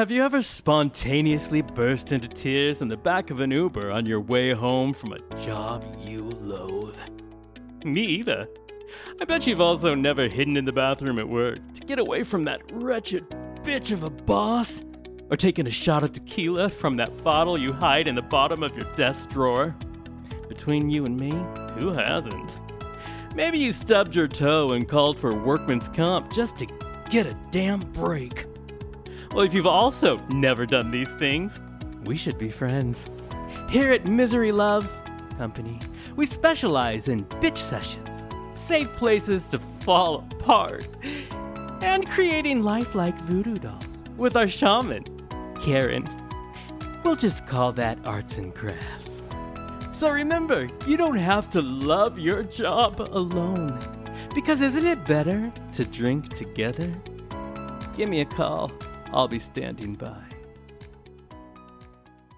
Have you ever spontaneously burst into tears in the back of an Uber on your way home from a job you loathe? Me either. I bet you've also never hidden in the bathroom at work to get away from that wretched bitch of a boss, or taken a shot of tequila from that bottle you hide in the bottom of your desk drawer. Between you and me, who hasn't? Maybe you stubbed your toe and called for workman's comp just to get a damn break. Well, if you've also never done these things, we should be friends. Here at Misery Loves Company, we specialize in bitch sessions, safe places to fall apart, and creating lifelike voodoo dolls with our shaman, Karen. We'll just call that arts and crafts. So remember, you don't have to love your job alone. Because isn't it better to drink together? Give me a call. I'll be standing by.